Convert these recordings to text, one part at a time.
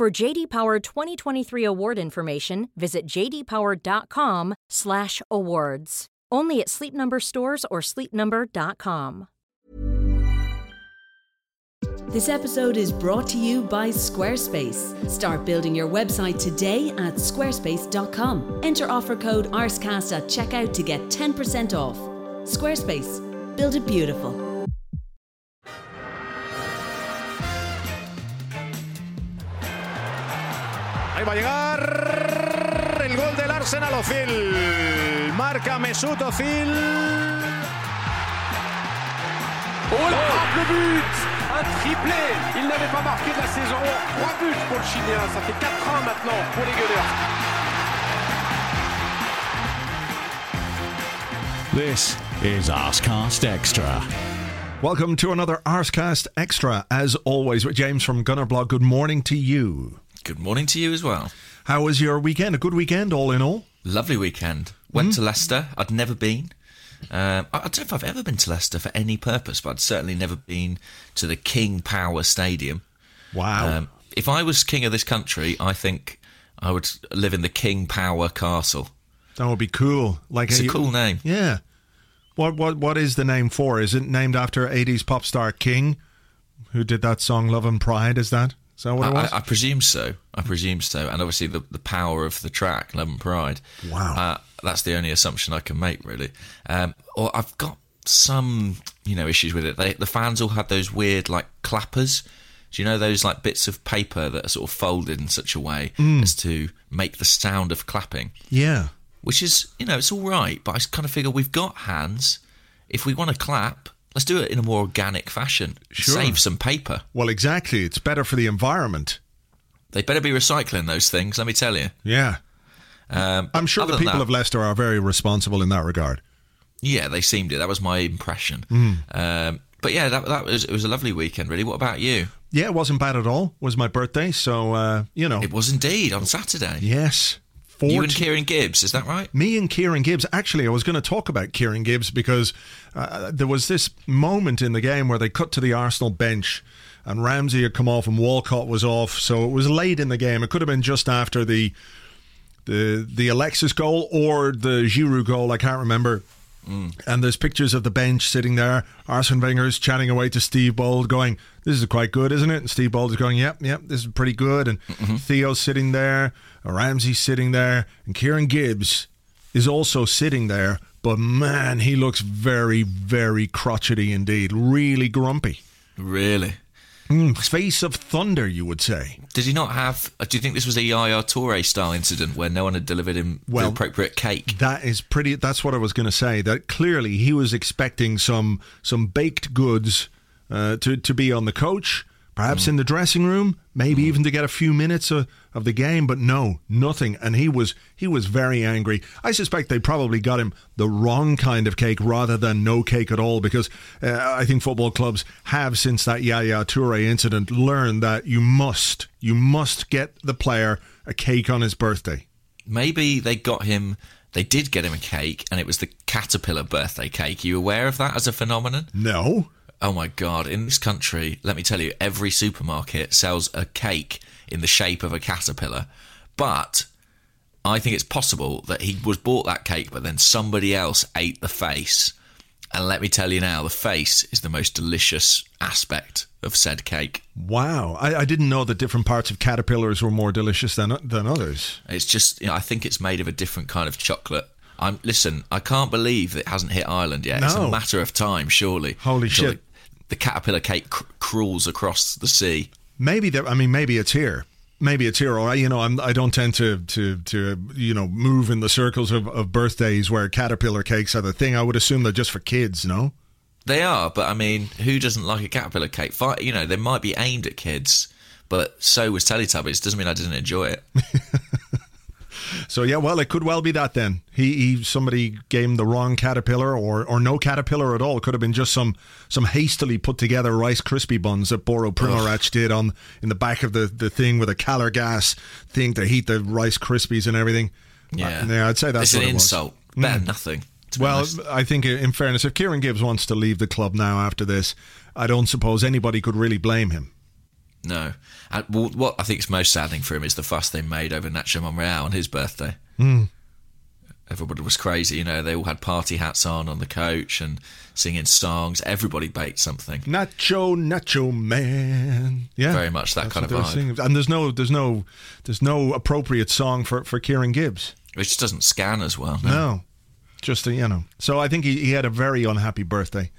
For JD Power 2023 award information, visit jdpower.com/awards. Only at Sleep Number stores or sleepnumber.com. This episode is brought to you by Squarespace. Start building your website today at squarespace.com. Enter offer code ARSCAST at checkout to get 10% off. Squarespace, build it beautiful. Ahí va a llegar el gol del Arsenal Ozil. Marca Mesut Ozil. Oh la frappe, le but Un triplé Il n'avait pas marqué de la saison. Trois buts pour le Chilien. Ça fait 4 ans maintenant pour les Gunners. This is Arscast Extra. Welcome to another Arscast Extra. As always, with James from Gunnerblog. Good morning to you. Good morning to you as well. How was your weekend? A good weekend, all in all? Lovely weekend. Went to Leicester. I'd never been. Um, I I don't know if I've ever been to Leicester for any purpose, but I'd certainly never been to the King Power Stadium. Wow. Um, if I was king of this country, I think I would live in the King Power Castle. that would be cool. Like It's a you- cool name. Yeah. What what what is the name for? Is it named after 80s pop star King, who did that song "Love and Pride"? Is that is that what it I, was? I, I presume so. I presume so. And obviously the, the power of the track, Love and Pride. Wow. Uh, that's the only assumption I can make, really. Um, or I've got some, you know, issues with it. They, the fans all had those weird, like, clappers. Do you know those, like, bits of paper that are sort of folded in such a way Mm. as to make the sound of clapping? yeah. Which is, you know, it's all right, but I kind of figure we've got hands. If we want to clap, let's do it in a more organic fashion. Sure. Save some paper. Well, exactly. It's better for the environment. They better be recycling those things, let me tell you. Yeah. Um, I'm sure the people that- of Leicester are very responsible in that regard. Yeah, they seemed it. That was my impression. Hmm. Um, but yeah, that, that was it was a lovely weekend. Really. What about you? Yeah, it wasn't bad at all. It was my birthday, so uh, you know. It was indeed on Saturday. yes. You and Kieran Gibbs, is that right? me and Kieran Gibbs. Actually, I was going to talk about Kieran Gibbs because uh, there was this moment in the game where they cut to the Arsenal bench and Ramsey had come off and Walcott was off. So it was late in the game. It could have been just after the the the Alexis goal or the Giroud goal. I can't remember. And there's pictures of the bench sitting there. Arsene Wenger's chatting away to Steve Bould, going, "This is quite good, isn't it?" And Steve Bould is going, "Yep, yep, this is pretty good." And mm-hmm. Theo's sitting there, Ramsey's sitting there, and Kieran Gibbs is also sitting there. But man, he looks very, very crotchety indeed. Really grumpy. Really? Face of thunder, you would say. Did he not have? uh, Do you think this was a Yaya Toure style incident where no one had delivered him Well- the appropriate cake? That is pretty. That's what I was going to say. That clearly he was expecting some some baked goods uh, to to be on the coach, perhaps in the dressing room, maybe even to get a few minutes of, of the game. But no, nothing. And he was he was very angry. I suspect they probably got him the wrong kind of cake rather than no cake at all, because uh, I think football clubs have since that Yaya Toure incident learned that you must you must get the player a cake on his birthday. Maybe they got him. They did get him a cake, and it was the caterpillar birthday cake. you aware of that as a phenomenon? No. Oh my god! In this country, let me tell you, every supermarket sells a cake in the shape of a caterpillar. But I think it's possible that he was bought that cake, but then somebody else ate the face. And let me tell you now, the face is the most delicious aspect of said cake. Wow, I, I didn't know that different parts of caterpillars were more delicious than than others. It's just, you know, I think it's made of a different kind of chocolate. I'm listen. I can't believe it hasn't hit Ireland yet. It's a matter of time, surely. Holy shit. The, caterpillar cake cr- crawls across the sea. Maybe there. I mean, maybe it's here. Maybe it's here. Or you know, I'm, I don't tend to to to you know move in the circles of, of birthdays where caterpillar cakes are the thing. I would assume they're just for kids. No. They are, but I mean, who doesn't like a caterpillar cake? You know, they might be aimed at kids, but so was Teletubbies. Doesn't mean I didn't enjoy it. So yeah, well, it could well be that then. He, he somebody gave him the wrong caterpillar, or or no caterpillar at all. It Could have been just some some hastily put together Rice Krispie buns that Boro Primorac did on in the back of the, the thing with a Calor gas thing to heat the Rice Krispies and everything. Yeah, Uh, yeah, I'd say that's an was. insult. Better than nothing. Well, honest. I think in fairness, if Kieran Gibbs wants to leave the club now after this, I don't suppose anybody could really blame him. No. And what I think is most saddening for him is the fuss they made over Nacho Monreal on his birthday. Hmm. Everybody was crazy, you know. They all had party hats on on the coach and singing songs. Everybody baked something. Nacho, Nacho Man. Yeah, Very much that that's kind of vibe. singing. And there's no, there's no, there's no appropriate song for for Kieran Gibbs. Which just doesn't scan as well. No. No, just a, you know. So I think he, he had a very unhappy birthday.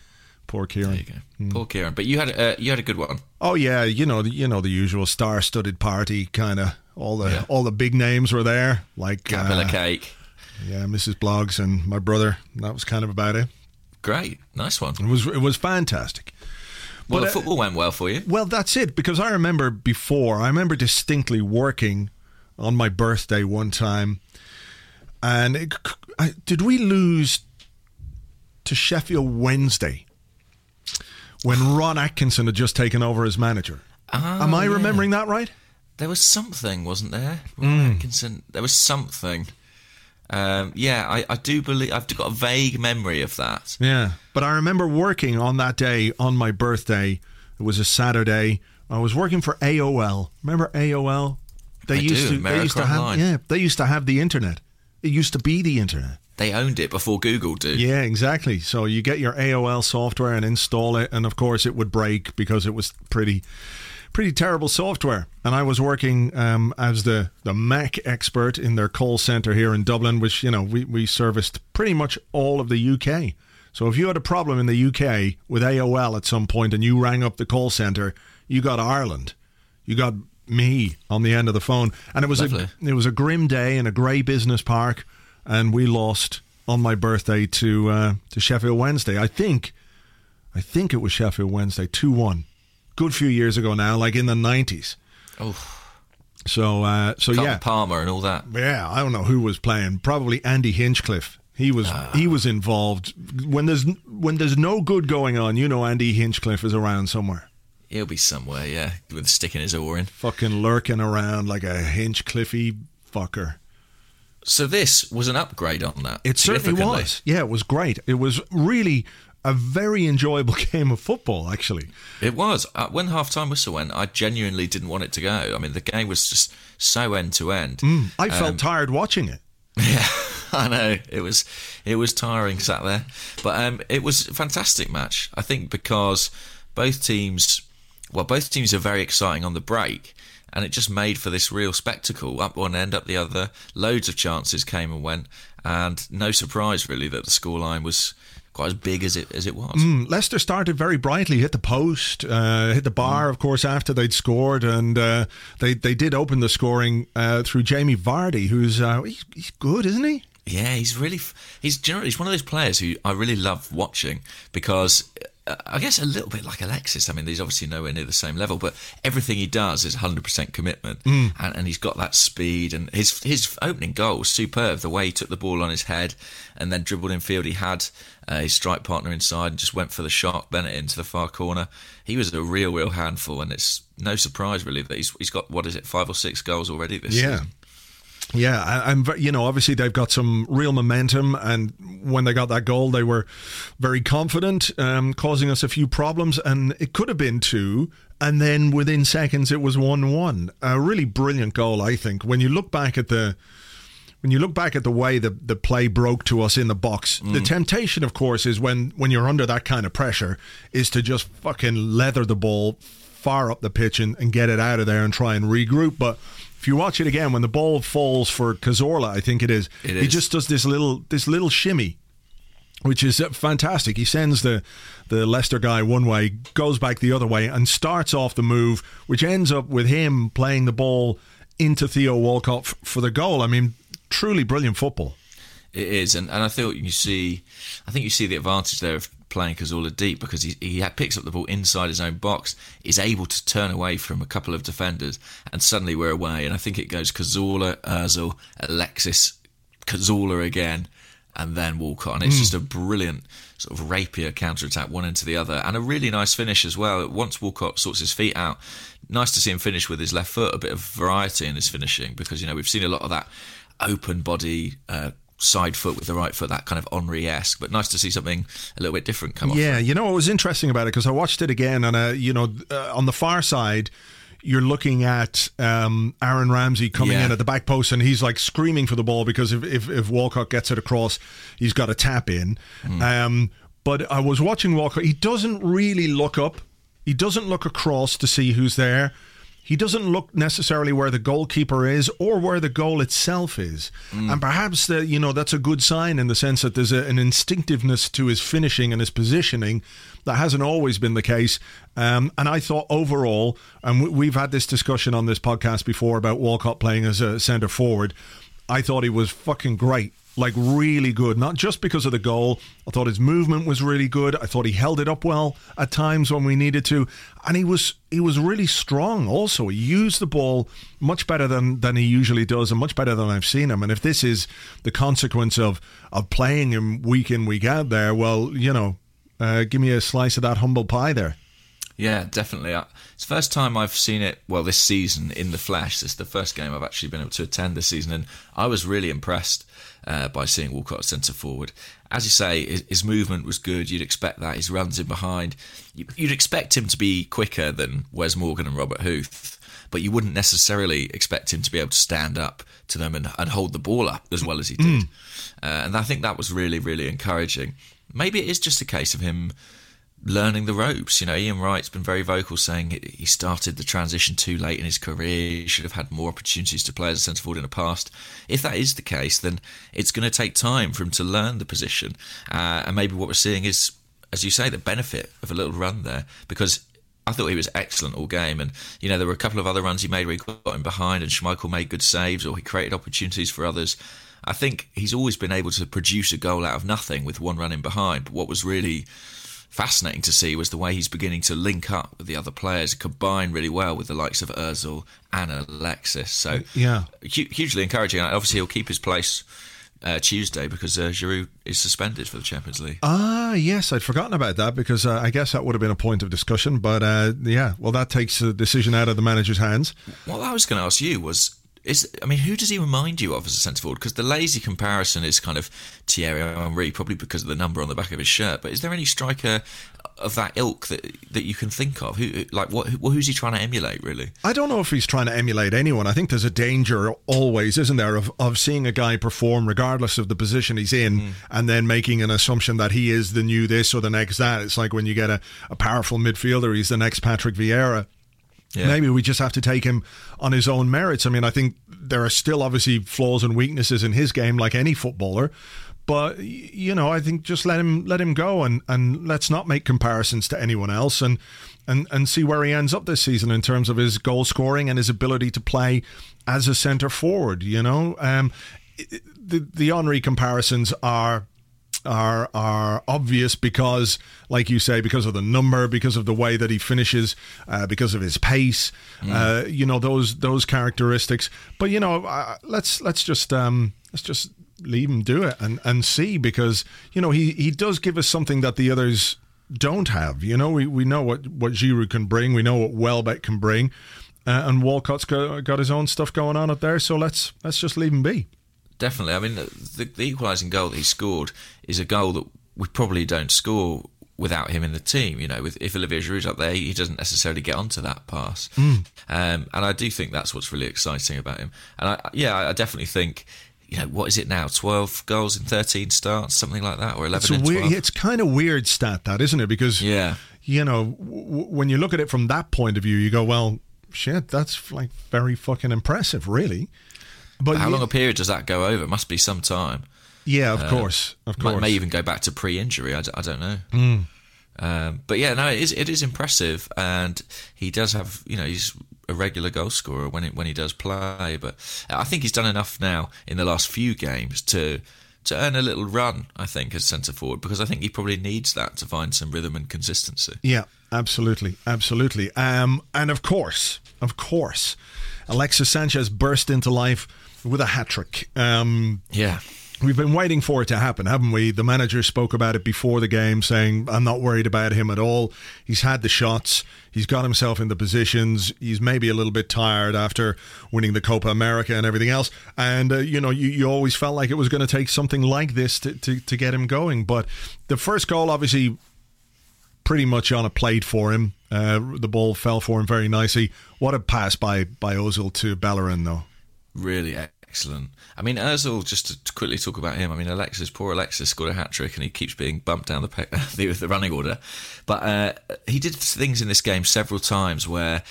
Poor Kieran. Go. Poor Kieran. But you had uh, you had a good one. Oh yeah, you know, the, you know the usual star-studded party kind of. All the Yeah. all the big names were there, like Caterpillar uh, cake. yeah, Mrs. Bloggs and my brother. That was kind of about it. Great. Nice one. It was it was fantastic. Well, But, the uh, football went well for you. Well, that's it because I remember before. I remember distinctly working on my birthday one time, and it, I, did we lose to Sheffield Wednesday when Ron Atkinson had just taken over as manager? Ah, Am I yeah. remembering that right? There was something, wasn't there? Hmm. Atkinson. There was something. Um, yeah, I, I do believe I've got a vague memory of that. Yeah, but I remember working on that day on my birthday. It was a Saturday. I was working for AOL. Remember AOL? They I used do, to. They used to have. Online. Yeah, they used to have the internet. It used to be the internet. They owned it before Google did. Yeah, exactly. So you get your AOL software and install it, and of course it would break because it was pretty, pretty terrible software. And I was working um, as the the Mac expert in their call center here in Dublin, which you know we we serviced pretty much all of the UK. So if you had a problem in the UK with AOL at some point and you rang up the call center, you got Ireland, you got me on the end of the phone, and it was Lovely. a it was a grim day in a grey business park, and we lost on my birthday to uh, to Sheffield Wednesday. I think, I think it was Sheffield Wednesday two one. Good few years ago now, like in the nineties. Oh, So uh, so Carlton yeah, Palmer and all that. yeah. I don't know who was playing. Probably Andy Hinchcliffe. He was he was involved when there's when there's no good going on. You know, Andy Hinchcliffe is around somewhere, He'll be somewhere, yeah, with a stick in his oar in. fucking lurking around like a Hinchcliffey fucker. So this was an upgrade on that. It certainly was. Yeah, it was great. It was really a very enjoyable game of football, actually. It was. Uh, when half time whistle went, I genuinely didn't want it to go. I mean, the game was just so end to end. I felt tired watching it. Yeah, I know it was it was tiring sat there, but um, it was a fantastic match. I think because both teams, well, both teams are very exciting on the break, and it just made for this real spectacle. Up one end, up the other. Loads of chances came and went, and no surprise really that the scoreline was quite as big as it as it was. Mm, Leicester started very brightly, hit the post, uh, hit the bar, of course, after they'd scored, and uh, they they did open the scoring uh, through Jamie Vardy, who's uh, he's, he's good, isn't he? Yeah, he's really he's generally he's one of those players who I really love watching because I guess a little bit like Alexis. I mean, he's obviously nowhere near the same level, but everything he does is 100% commitment, and, and he's got that speed. And his his opening goal was superb. The way he took the ball on his head and then dribbled in field. He had uh, his strike partner inside and just went for the shot, Bennett into the far corner. He was a real, real handful, and it's no surprise really that he's he's got what is it five or six goals already this season. Yeah, I, I'm. You know, obviously they've got some real momentum, and when they got that goal, they were very confident, um, causing us a few problems. And it could have been two, and then within seconds it was one-one. A really brilliant goal, I think. When you look back at the when you look back at the way the, the play broke to us in the box, the temptation, of course, is when, when you're under that kind of pressure, is to just fucking leather the ball far up the pitch and, and get it out of there and try and regroup. But if you watch it again, when the ball falls for Cazorla, I think it is, It he just does this little this little shimmy which is uh, fantastic. He sends the the Leicester guy one way, goes back the other way, and starts off the move, which ends up with him playing the ball into Theo Walcott f- for the goal. I mean, truly brilliant football. It is, and, and I thought you see, I think you see the advantage there of playing Cazorla deep because he, he picks up the ball inside his own box, is able to turn away from a couple of defenders, and suddenly we're away. And I think it goes Cazorla, Ozil, Alexis, Cazorla again, and then Walcott. And it's mm. just a brilliant sort of rapier counter attack, one into the other, and a really nice finish as well. Once Walcott sorts his feet out, nice to see him finish with his left foot, a bit of variety in his finishing because, you know, we've seen a lot of that open body. Uh, side foot with the right foot, that kind of Henry esque. But nice to see something a little bit different come off. Yeah, you know what was interesting about it because I watched it again, and uh, you know, uh, on the far side, you're looking at um, Aaron Ramsey coming yeah. in at the back post, and he's like screaming for the ball because if if, if Walcott gets it across, he's got a tap in. Mm. Um, but I was watching Walcott; he doesn't really look up. He doesn't look across to see who's there he doesn't look necessarily where the goalkeeper is or where the goal itself is. Mm. And perhaps that you know that's a good sign in the sense that there's a, an instinctiveness to his finishing and his positioning that hasn't always been the case. Um, and I thought overall, and we've had this discussion on this podcast before about Walcott playing as a centre forward. I thought he was fucking great like really good. Not just because of the goal. I thought his movement was really good. I thought he held it up well at times when we needed to, and he was he was really strong. Also, he used the ball much better than than he usually does, and much better than I've seen him. And if this is the consequence of of playing him week in week out, there, well, you know, uh, give me a slice of that humble pie there. Yeah, definitely. It's the first time I've seen it, well, this season in the flesh. This is the first game I've actually been able to attend this season, and I was really impressed uh, by seeing Walcott centre forward. As you say, his, his, movement was good. You'd expect that. His runs in behind. You'd expect him to be quicker than Wes Morgan and Robert Huth, but you wouldn't necessarily expect him to be able to stand up to them and, and hold the ball up as well as he did. Mm. Uh, and I think that was really, really encouraging. Maybe it is just a case of him learning the ropes. You know, Ian Wright's been very vocal saying he started the transition too late in his career. He should have had more opportunities to play as a centre forward in the past. If that is the case, then it's going to take time for him to learn the position. Uh, and maybe what we're seeing is, as you say, the benefit of a little run there because. I thought he was excellent all game, and you know there were a couple of other runs he made where he got him behind, and Schmeichel made good saves, or he created opportunities for others. I think he's always been able to produce a goal out of nothing with one run in behind. But what was really fascinating to see was the way he's beginning to link up with the other players, combine really well with the likes of Özil and Alexis. So yeah, hu- hugely encouraging. Obviously, he'll keep his place. Uh, Tuesday because uh, Giroud is suspended for the Champions League. Ah, yes, I'd forgotten about that because uh, I guess that would have been a point of discussion. But uh, yeah, well, that takes the decision out of the manager's hands. What I was going to ask you was is I mean, who does he remind you of as a centre forward? Because the lazy comparison is kind of Thierry Henry, probably because of the number on the back of his shirt. But is there any striker of that ilk that that you can think of? Who like what? Who, who's he trying to emulate? Really, I don't know if he's trying to emulate anyone. I think there's a danger always, isn't there, of of seeing a guy perform regardless of the position he's in, mm. and then making an assumption that he is the new this or the next that. It's like when you get a, a powerful midfielder, he's the next Patrick Vieira yeah. Maybe we just have to take him on his own merits. I mean, I think there are still obviously flaws and weaknesses in his game, like any footballer. But you know, I think just let him let him go and, and let's not make comparisons to anyone else and, and and see where he ends up this season in terms of his goal scoring and his ability to play as a centre forward. You know, um, the the Henry comparisons are are are obvious because, like you say, because of the number, because of the way that he finishes, uh, because of his pace. Mm. Uh, you know those those characteristics. But you know, uh, let's let's just um, let's just leave him do it and and see because you know he he does give us something that the others don't have. You know, we, we know what what Giroud can bring. We know what Welbeck can bring. Uh, and Walcott's got, got his own stuff going on up there, so let's let's just leave him be definitely. I mean, the, the equalising goal that he scored is a goal that we probably don't score without him in the team. You know, with, if Olivier Giroud's up there, he doesn't necessarily get onto that pass. Mm. Um, and I do think that's what's really exciting about him. And I, yeah, I definitely think. You know what is it now? Twelve goals in thirteen starts, something like that, or eleven. It's, weird, it's kind of weird stat that, isn't it? Because yeah, you know, w- when you look at it from that point of view, you go, well, shit, that's like very fucking impressive, really. But how long a period does that go over? It must be some time. Yeah, of uh, course, of course. May, may, even go back to pre-injury. I d- I don't know. Mm. Um, but yeah, no, it is it is impressive, and he does have you know he's a regular goal scorer when it, when he does play. But I think he's done enough now in the last few games to to earn a little run, I think, as centre forward, because I think he probably needs that to find some rhythm and consistency. Yeah, absolutely, absolutely. Um, and of course, of course, Alexis Sanchez burst into life with a hat trick. Um, yeah. We've been waiting for it to happen, haven't we? The manager spoke about it before the game, saying, I'm not worried about him at all. He's had the shots, he's got himself in the positions, he's maybe a little bit tired after winning the Copa America and everything else. And, uh, you know, you, you always felt like it was going to take something like this to, to, to get him going. But the first goal, obviously, pretty much on a plate for him. Uh, the ball fell for him very nicely. What a pass by, by Ozil to Bellerin, though. Really excellent. I mean, Ozil, just to quickly talk about him, I mean, Alexis, poor Alexis scored a hat trick and he keeps being bumped down the, pe- the, the running order. But uh, he did things in this game several times where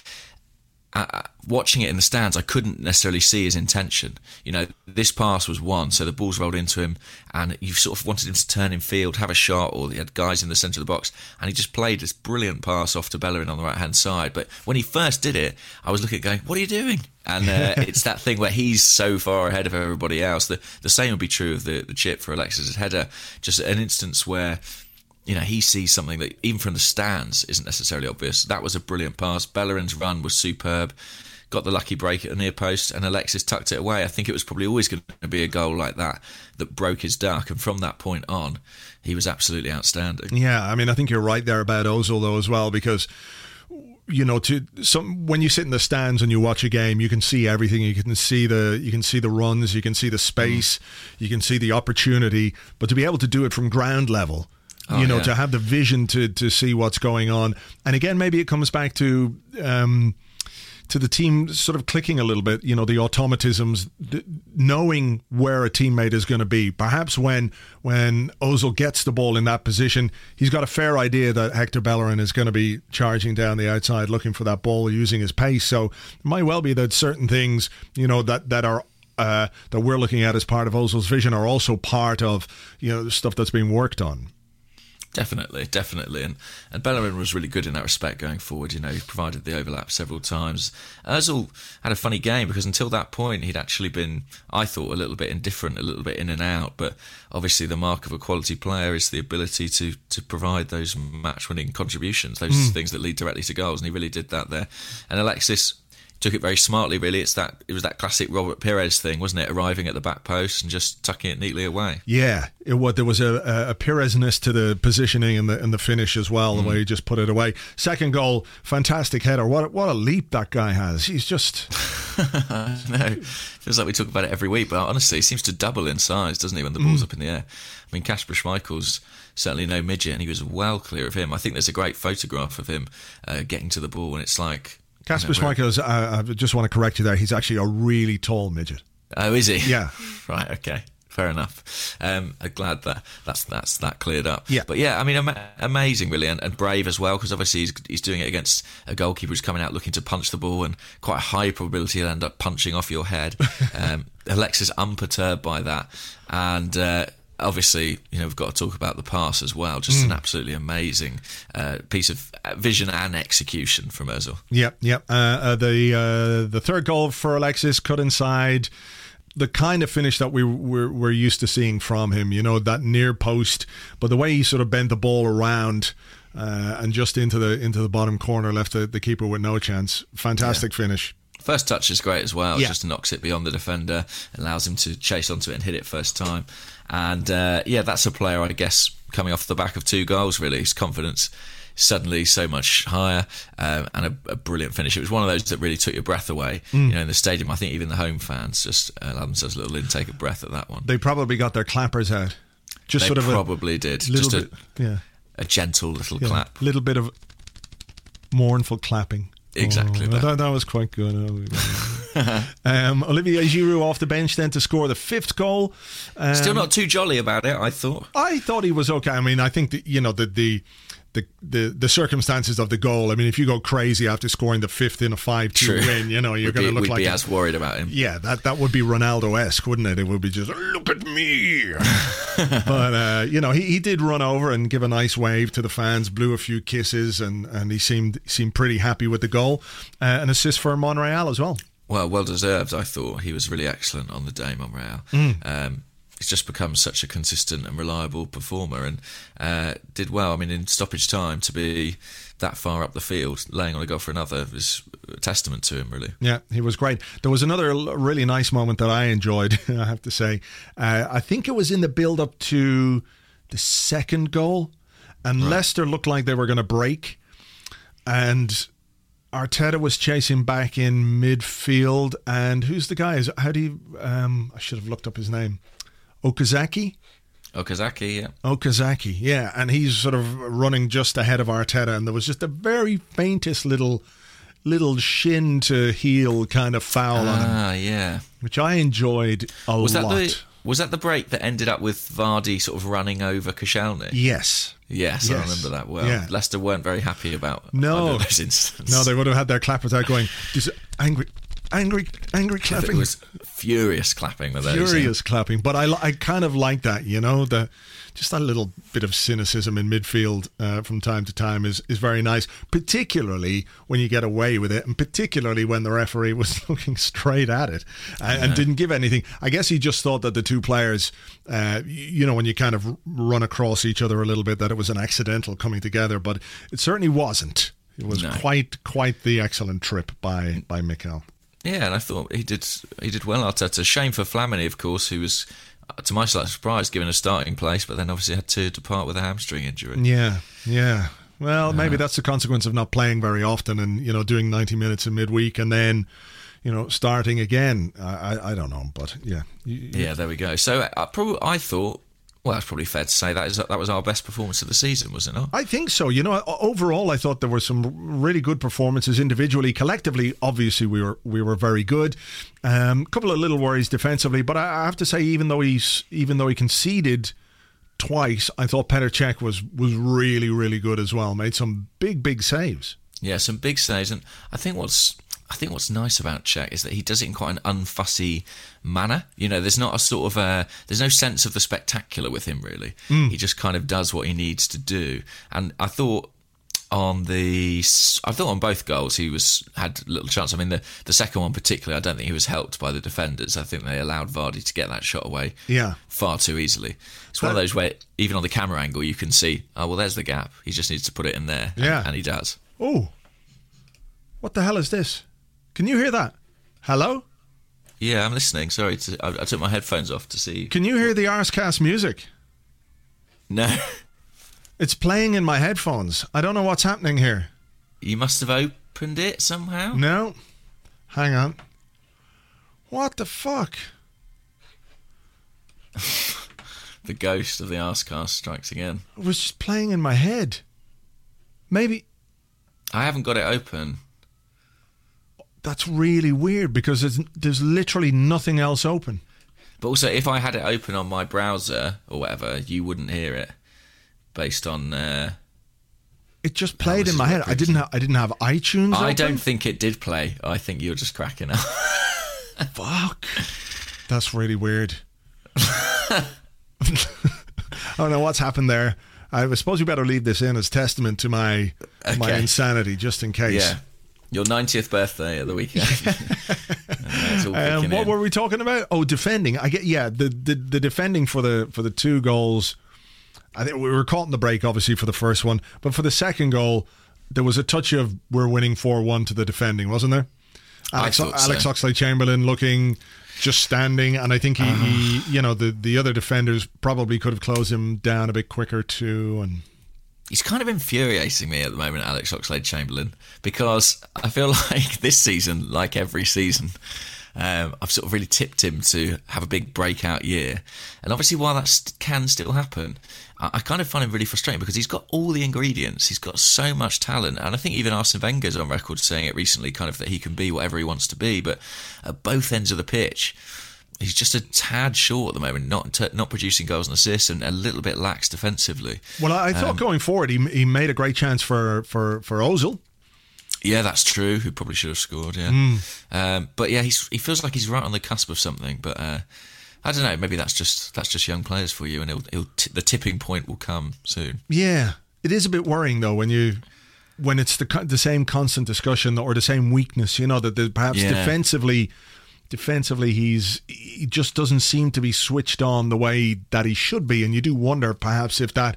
uh, watching it in the stands, I couldn't necessarily see his intention. You know, this pass was one, so the ball's rolled into him, and you sort of wanted him to turn in field, have a shot, or he had guys in the centre of the box, and he just played this brilliant pass off to Bellerin on the right hand side. But when he first did it, I was looking at going, "What are you doing?" And uh, it's that thing where he's so far ahead of everybody else. The the same would be true of the the chip for Alexis's header. Just an instance where you know, he sees something that even from the stands isn't necessarily obvious. That was a brilliant pass. Bellerin's run was superb. Got the lucky break at the near post, and Alexis tucked it away. I think it was probably always going to be a goal like that that broke his duck. And from that point on, he was absolutely outstanding. Yeah, I mean, I think you're right there about Ozil though as well because you know to some when you sit in the stands and you watch a game you can see everything you can see the you can see the runs you can see the space mm. you can see the opportunity but to be able to do it from ground level Oh, you know, yeah. to have the vision to to see what's going on. And again, maybe it comes back to. Um, to the team sort of clicking a little bit, you know, the automatisms, knowing where a teammate is going to be. Perhaps when when Ozil gets the ball in that position, he's got a fair idea that Hector Bellerin is going to be charging down the outside, looking for that ball, using his pace. So it might well be that certain things, you know, that that are uh, that we're looking at as part of Ozil's vision are also part of you know the stuff that's being worked on. Definitely, definitely, and and Bellerin was really good in that respect going forward. You know, he provided the overlap several times. Özil had a funny game because until that point he'd actually been, I thought, a little bit indifferent, a little bit in and out. But obviously, the mark of a quality player is the ability to to provide those match-winning contributions, those mm. things that lead directly to goals, and he really did that there. And Alexis took it very smartly. Really, it's that it was that classic Robert Pires thing, wasn't it? Arriving at the back post and just tucking it neatly away. Yeah, it was. There was a, a Pires-ness to the positioning and the and the finish as well. Mm. The way he just put it away. Second goal, fantastic header. What what a leap that guy has. He's just. no, feels like we talk about it every week, but honestly, he seems to double in size, doesn't he, when the ball's mm. up in the air? I mean, Kasper Schmeichel's certainly no midget, and he was well clear of him. I think there's a great photograph of him uh, getting to the ball, and it's like Kasper Schmeichel uh, I just want to correct you there. He's actually a really tall midget. Oh, is he? Yeah. right. Okay. Fair enough. Um, I'm glad that that's that's that cleared up. Yeah. But yeah, I mean, am- amazing, really, and, and brave as well, because obviously he's, he's doing it against a goalkeeper who's coming out looking to punch the ball, and quite a high probability he'll end up punching off your head. Um, Alexis unperturbed by that, and uh, obviously, you know, we've got to talk about the pass as well. Just mm. an absolutely amazing uh, piece of vision and execution from Ozil. Yep, yep. Uh, uh, the uh, the third goal for Alexis cut inside. The kind of finish that we were, we're used to seeing from him, you know, that near post, but the way he sort of bent the ball around uh, and just into the into the bottom corner left the, the keeper with no chance. Fantastic yeah. finish. First touch is great as well. Yeah. Just knocks it beyond the defender, allows him to chase onto it and hit it first time. And uh, yeah, that's a player, I guess, coming off the back of two goals, really. His confidence suddenly so much higher um, and a, a, brilliant finish. It was one of those that really took your breath away. Mm. You know, in the stadium, I think even the home fans just allowed themselves a little intake of breath at that one. They probably got their clappers out. Just they sort of probably did. Just a, bit, yeah. a gentle little yeah, clap. A little bit of mournful clapping. Exactly. Oh, that. that. was quite good. um, Olivier Giroud off the bench then to score the fifth goal. Um, Still not too jolly about it, I thought. I thought he was okay. I mean, I think that, you know, the, the the, the the circumstances of the goal. I mean, if you go crazy after scoring the fifth in a five two win, you know you're going to look we'd like be a, as worried about him. Yeah, that that would be Ronaldo esque, wouldn't it? It would be just look at me. but uh, you know, he, he did run over and give a nice wave to the fans, blew a few kisses, and and he seemed seemed pretty happy with the goal. Uh, an assist for Monreal as well. Well, well deserved. I thought he was really excellent on the day, Monreal. Mm. Um, he's just become such a consistent and reliable performer, and uh, did well. I mean, in stoppage time to be that far up the field, laying on a goal for another, was a testament to him, really. Yeah, he was great. There was another really nice moment that I enjoyed. I have to say, uh, I think it was in the build up to the second goal, and Leicester looked like they were going to break, and Arteta was chasing back in midfield, and who's the guy? Is how do you? Um, I should have looked up his name. Okazaki. Okazaki, yeah. Okazaki, yeah, and he's sort of running just ahead of Arteta, and there was just a very faintest little, little shin to heel kind of foul on him, Ah, yeah. which I enjoyed a Was that lot. the was that the break that ended up with Vardy sort of running over Koscielny? yes, Yes, I remember that well. Yeah. Leicester weren't very happy about No. those incidents. no, they would have had their clap without going. This angry, angry, angry it clapping. was furious clapping with those. yeah. furious clapping. But I, I kind of like that, you know, the just that little bit of cynicism in midfield uh, from time to time is is very nice, particularly when you get away with it, and particularly when the referee was looking straight at it and, and didn't give anything. I guess he just thought that the two players, uh, you know, when you kind of run across each other a little bit, that it was an accidental coming together, but it certainly wasn't. It was No. quite quite the excellent trip by by Mikel. Yeah, and I thought he did he did well. Arteta. Shame for Flamini, of course, who was, uh, to my slight surprise, given a starting place, but then obviously had to depart with a hamstring injury. Yeah, yeah. Well, maybe that's the consequence of not playing very often and you know doing ninety minutes in midweek and then you know starting again. I I, I don't know, but yeah, You- Yeah, there we go. So I probably I thought, well, that's probably fair to say that is that was our best performance of the season, was it not? I think so. You know, overall, I thought there were some really good performances individually. Collectively, obviously, we were we were very good. A um, couple of little worries defensively, but I, I have to say, even though he's even though he conceded twice, I thought Petr Cech was was really really good as well. Made some big big saves. Yeah, some big saves, and I think what's I think what's nice about Cech is that he does it in quite an unfussy manner. You know, there's not a sort of a there's no sense of the spectacular with him really. Hmm. He just kind of does what he needs to do, and I thought on the I thought on both goals he was had little chance. I mean the the second one particularly I don't think he was helped by the defenders. I think they allowed Vardy to get that shot away Yeah. far too easily. It's one of those where even on the camera angle you can see oh well there's the gap. He just needs to put it in there. and- Yeah. and he does. Oh, what the hell is this? Can you hear that? Hello? Yeah, I'm listening. Sorry, to, I, I took my headphones off to see. Can you hear the Arscast music? No, It's playing in my headphones. I don't know what's happening here. you must have opened it somehow. No. Hang on. What the fuck? The ghost of the Arscast strikes again. It was just playing in my head. Maybe I haven't got it open. That's really weird because there's, there's literally nothing else open. But also, if I had it open on my browser or whatever, you wouldn't hear it. Based on, uh, It just played in my head. I didn't have I didn't have iTunes. I open? don't think it did play. I think you're just cracking up. Fuck. That's really weird. I don't know what's happened there. I suppose you better leave this in as testament to my my insanity, just in case. yeah, your 90th birthday at the weekend. Uh, Um, what in. were we talking about? Oh, defending. I get yeah. The, the the defending for the for the two goals. I think we were caught in the break, obviously for the first one, but for the second goal, there was a touch of we're winning four one to the defending, wasn't there? Alex so. Alex Oxlade Chamberlain looking just standing, and I think he, Uh-huh. he you know the the other defenders probably could have closed him down a bit quicker too, and He's kind of infuriating me at the moment, Alex Oxlade Chamberlain, because I feel like this season, like every season, um, I've sort of really tipped him to have a big breakout year. And obviously, while that can still happen, I-, I kind of find him really frustrating because he's got all the ingredients. He's got so much talent. And I think even Arsene Wenger's on record saying it recently, kind of that he can be whatever he wants to be. But at both ends of the pitch, he's just a tad short at the moment, not t- not producing goals and assists, and a little bit lax defensively. well, I, I thought going forward he he made a great chance for for for Ozil. Yeah, that's true. Who probably should have scored. Yeah, Hmm. um, but yeah, he's he feels like he's right on the cusp of something. But uh, I don't know. Maybe that's just that's just young players for you, and he'll, he'll t- the tipping point will come soon. Yeah, it is a bit worrying though when you when it's the the same constant discussion or the same weakness. You know that the, perhaps Yeah. defensively defensively, he's he just doesn't seem to be switched on the way that he should be, and you do wonder perhaps if that.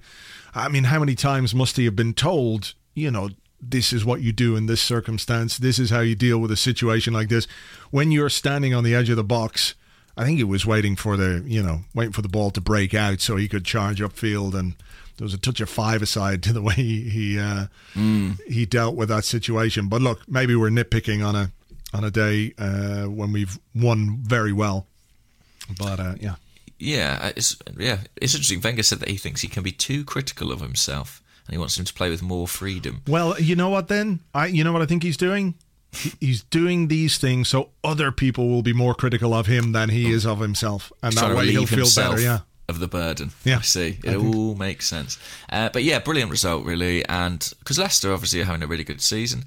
I mean, how many times must he have been told? You know, this is what you do in this circumstance. This is how you deal with a situation like this. When you're standing on the edge of the box, I think he was waiting for the you know waiting for the ball to break out so he could charge upfield and there was a touch of five aside to the way he he, uh, mm. he dealt with that situation. But look, maybe we're nitpicking on a on a day uh, when we've won very well. But uh, yeah, yeah, it's yeah, it's interesting. Wenger said that he thinks he can be too critical of himself, and he wants him to play with more freedom. Well, you know what? Then I, you know what I think he's doing. He's doing these things so other people will be more critical of him than he is of himself, and that way he'll feel better. Yeah, of the burden. Yeah, I see. It I all makes sense. Uh, but yeah, brilliant result, really. And because Leicester obviously are having a really good season.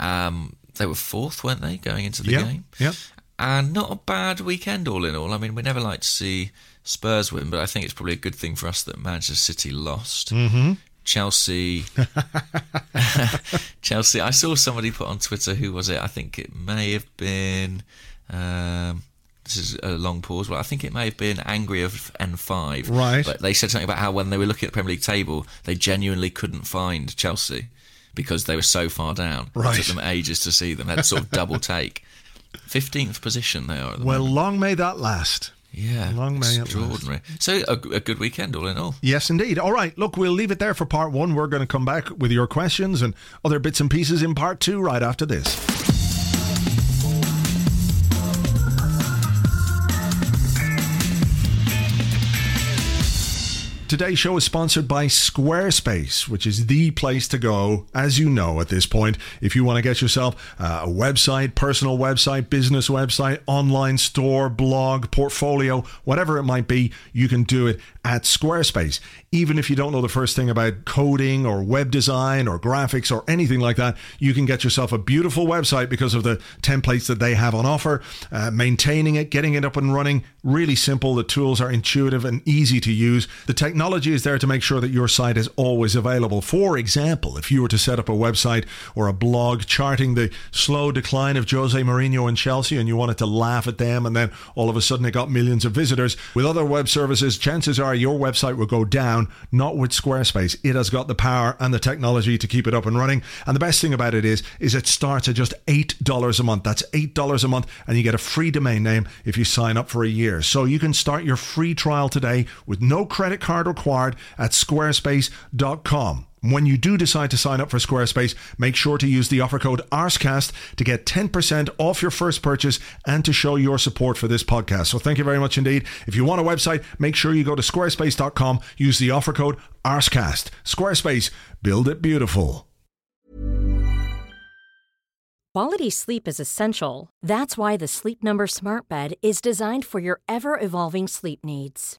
Um, they were fourth, weren't they, going into the yeah, game? Yeah. And not a bad weekend, all in all. I mean, we never like to see Spurs win, but I think it's probably a good thing for us that Manchester City lost. Mm-hmm. Chelsea. Chelsea. I saw somebody put on Twitter, who was it? I think it may have been. Um, this is a long pause. Well, I think it may have been Angry of N5. Right. But they said something about how when they were looking at the Premier League table, they genuinely couldn't find Chelsea because they were so far down. Right. It took them ages to see them. Had sort of double take. 15th position they are well, moment. long may that last. Yeah, long may extraordinary. So a, a, good weekend, all in all. Yes, indeed. All right, look, we'll leave it there for part one. We're going to come back with your questions and other bits and pieces in part two right after this. Today's show is sponsored by Squarespace, which is the place to go, as you know at this point, if you want to get yourself a website, personal website, business website, online store, blog, portfolio, whatever it might be, you can do it at Squarespace. Even if you don't know the first thing about coding or web design or graphics or anything like that, you can get yourself a beautiful website because of the templates that they have on offer. Uh, maintaining it, getting it up and running, really simple. The tools are intuitive and easy to use. The technology is there to make sure that your site is always available. For example, if you were to set up a website or a blog charting the slow decline of Jose Mourinho and Chelsea and you wanted to laugh at them and then all of a sudden it got millions of visitors, with other web services, chances are your website will go down, not with Squarespace. It has got the power and the technology to keep it up and running. And the best thing about it is, is it starts at just $8 a month. That's $8 a month and you get a free domain name if you sign up for a year. So you can start your free trial today with no credit card required at squarespace.com. When you do decide to sign up for Squarespace, make sure to use the offer code ARSCAST to get 10% off your first purchase and to show your support for this podcast. So thank you very much indeed. If you want a website, make sure you go to squarespace.com, use the offer code ARSCAST. Squarespace, build it beautiful. Quality sleep is essential. That's why the Sleep Number Smart Bed is designed for your ever evolving sleep needs.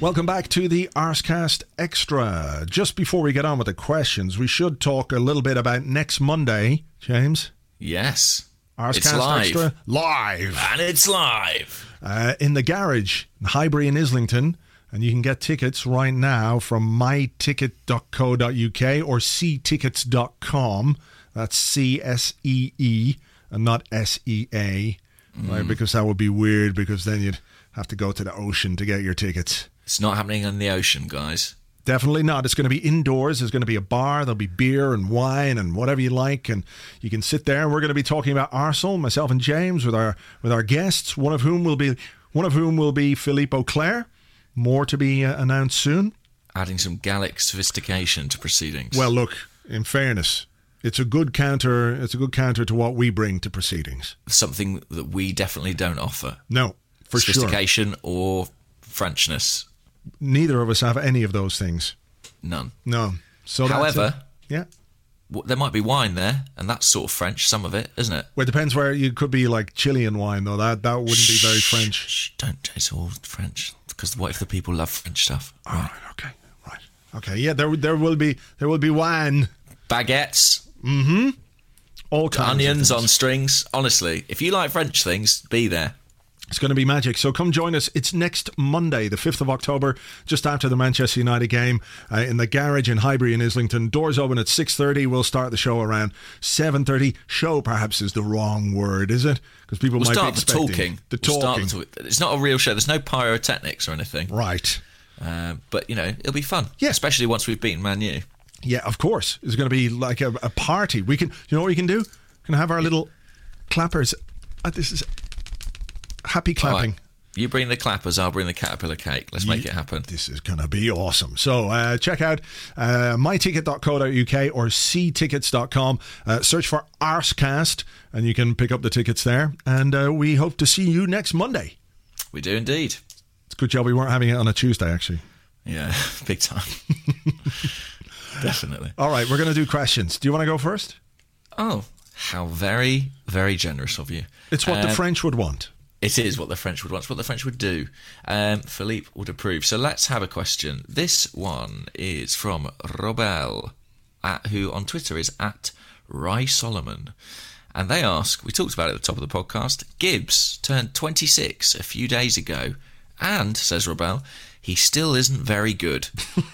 Welcome back to the Arscast Extra. Just before we get on with the questions, we should talk a little bit about next Monday, James. Yes. Arscast it's live. Extra live. And it's live. Uh, in the garage, in Highbury in Islington. And you can get tickets right now from myticket.co.uk or seetickets.com. That's C S E E and not S E A, right? Because that would be weird because then you'd have to go to the ocean to get your tickets. It's not happening in the ocean, guys. Definitely not. It's going to be indoors. There's going to be a bar. There'll be beer and wine and whatever you like, and you can sit there. And we're going to be talking about Arsenal, myself and James, with our with our guests. One of whom will be one of whom will be Philippe Auclair. More to be uh, announced soon. Adding some Gallic sophistication to proceedings. Well, look. In fairness, it's a good counter. It's a good counter to what we bring to proceedings. something that we definitely don't offer. No, for sure. Sophistication or Frenchness. Neither of us have any of those things. None. No. So However, yeah. w- there might be wine there, and that's sort of French, some of it, isn't it? Well, it depends where you could be like Chilean wine though. That that wouldn't be very French. Shh, don't. It's all French. Because what if the people love French stuff? All right. Okay. Right. Okay. Yeah. There there will be there will be wine. Baguettes, Mm-hmm. All kinds. onions on strings. Honestly, if you like French things, be there. It's going to be magic. So come join us. It's next Monday, the 5th of October, just after the Manchester United game uh, in the garage in Highbury in Islington. Doors open at 6.30. We'll start the show around 7.30. Show perhaps is the wrong word, is it? Because people We'll might start be the talking. The We'll start the It's not a real show. There's no pyrotechnics or anything. right. Uh, but you know, it'll be fun. Yeah. Especially once we've beaten Man U. Yeah, of course. It's going to be like a, a party. We can, you know what we can do? We can have our little clappers. Uh, this is happy All right. clapping. You bring the clappers, I'll bring the caterpillar cake. Let's make it happen. This is going to be awesome. So uh, check out uh, myticket.co.uk or seetickets.com. Uh, search for Arsecast and you can pick up the tickets there. And uh, we hope to see you next Monday. We do indeed. It's a good job we weren't having it on a Tuesday, actually. Yeah, big time. Definitely. All right, we're going to do questions. Do you want to go first? Oh, how very, very generous of you. It's what the Um, French would want. It is what the French would want. It's what the French would do. Um, Philippe would approve. So let's have a question. This one is from Robel, at, who on Twitter is at Ry Solomon. And they ask, we talked about it at the top of the podcast, Gibbs turned 26 a few days ago. And, says Robel, he still isn't very good.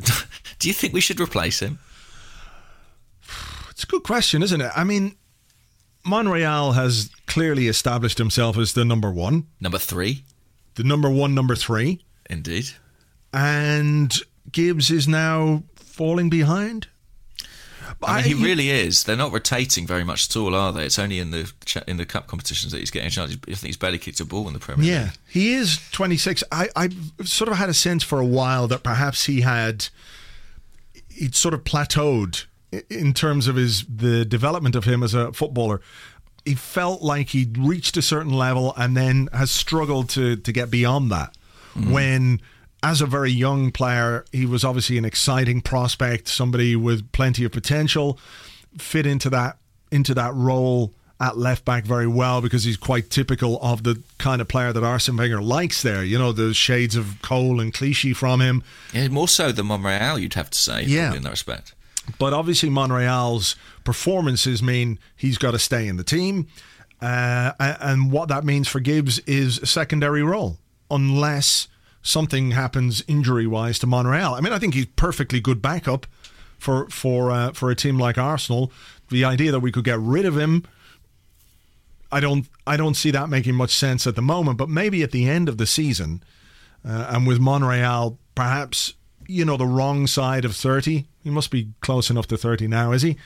do you think we should replace him? It's a good question, isn't it? I mean, Monreal has clearly established himself as the number one, Number three, the number one, number three. indeed. and Gibbs is now falling behind. I mean, he really is. They're not rotating very much at all, are they? It's only in the in the cup competitions that he's getting a chance. I think he's barely kicked a ball in the Premier League. Yeah, he is 26. I, I sort of had a sense for a while that perhaps he had he'd sort of plateaued in terms of his the development of him as a footballer. He felt like he'd reached a certain level and then has struggled to to get beyond that. Mm. When as a very young player, he was obviously an exciting prospect, somebody with plenty of potential, fit into that into that role at left back very well because he's quite typical of the kind of player that Arsene Wenger likes there. You know, the shades of Cole and Clichy from him. Yeah, more so than Monreal, you'd have to say, Yeah. in that respect. But obviously, Monreal's performances mean he's got to stay in the team. Uh, and what that means for Gibbs is a secondary role, unless something happens injury wise to Monreal. I mean, I think he's perfectly good backup for for uh, for a team like Arsenal. The idea that we could get rid of him, I don't I don't see that making much sense at the moment. But maybe at the end of the season, uh, and with Monreal, perhaps you know the wrong side of thirty. He must be close enough to thirty now, is he?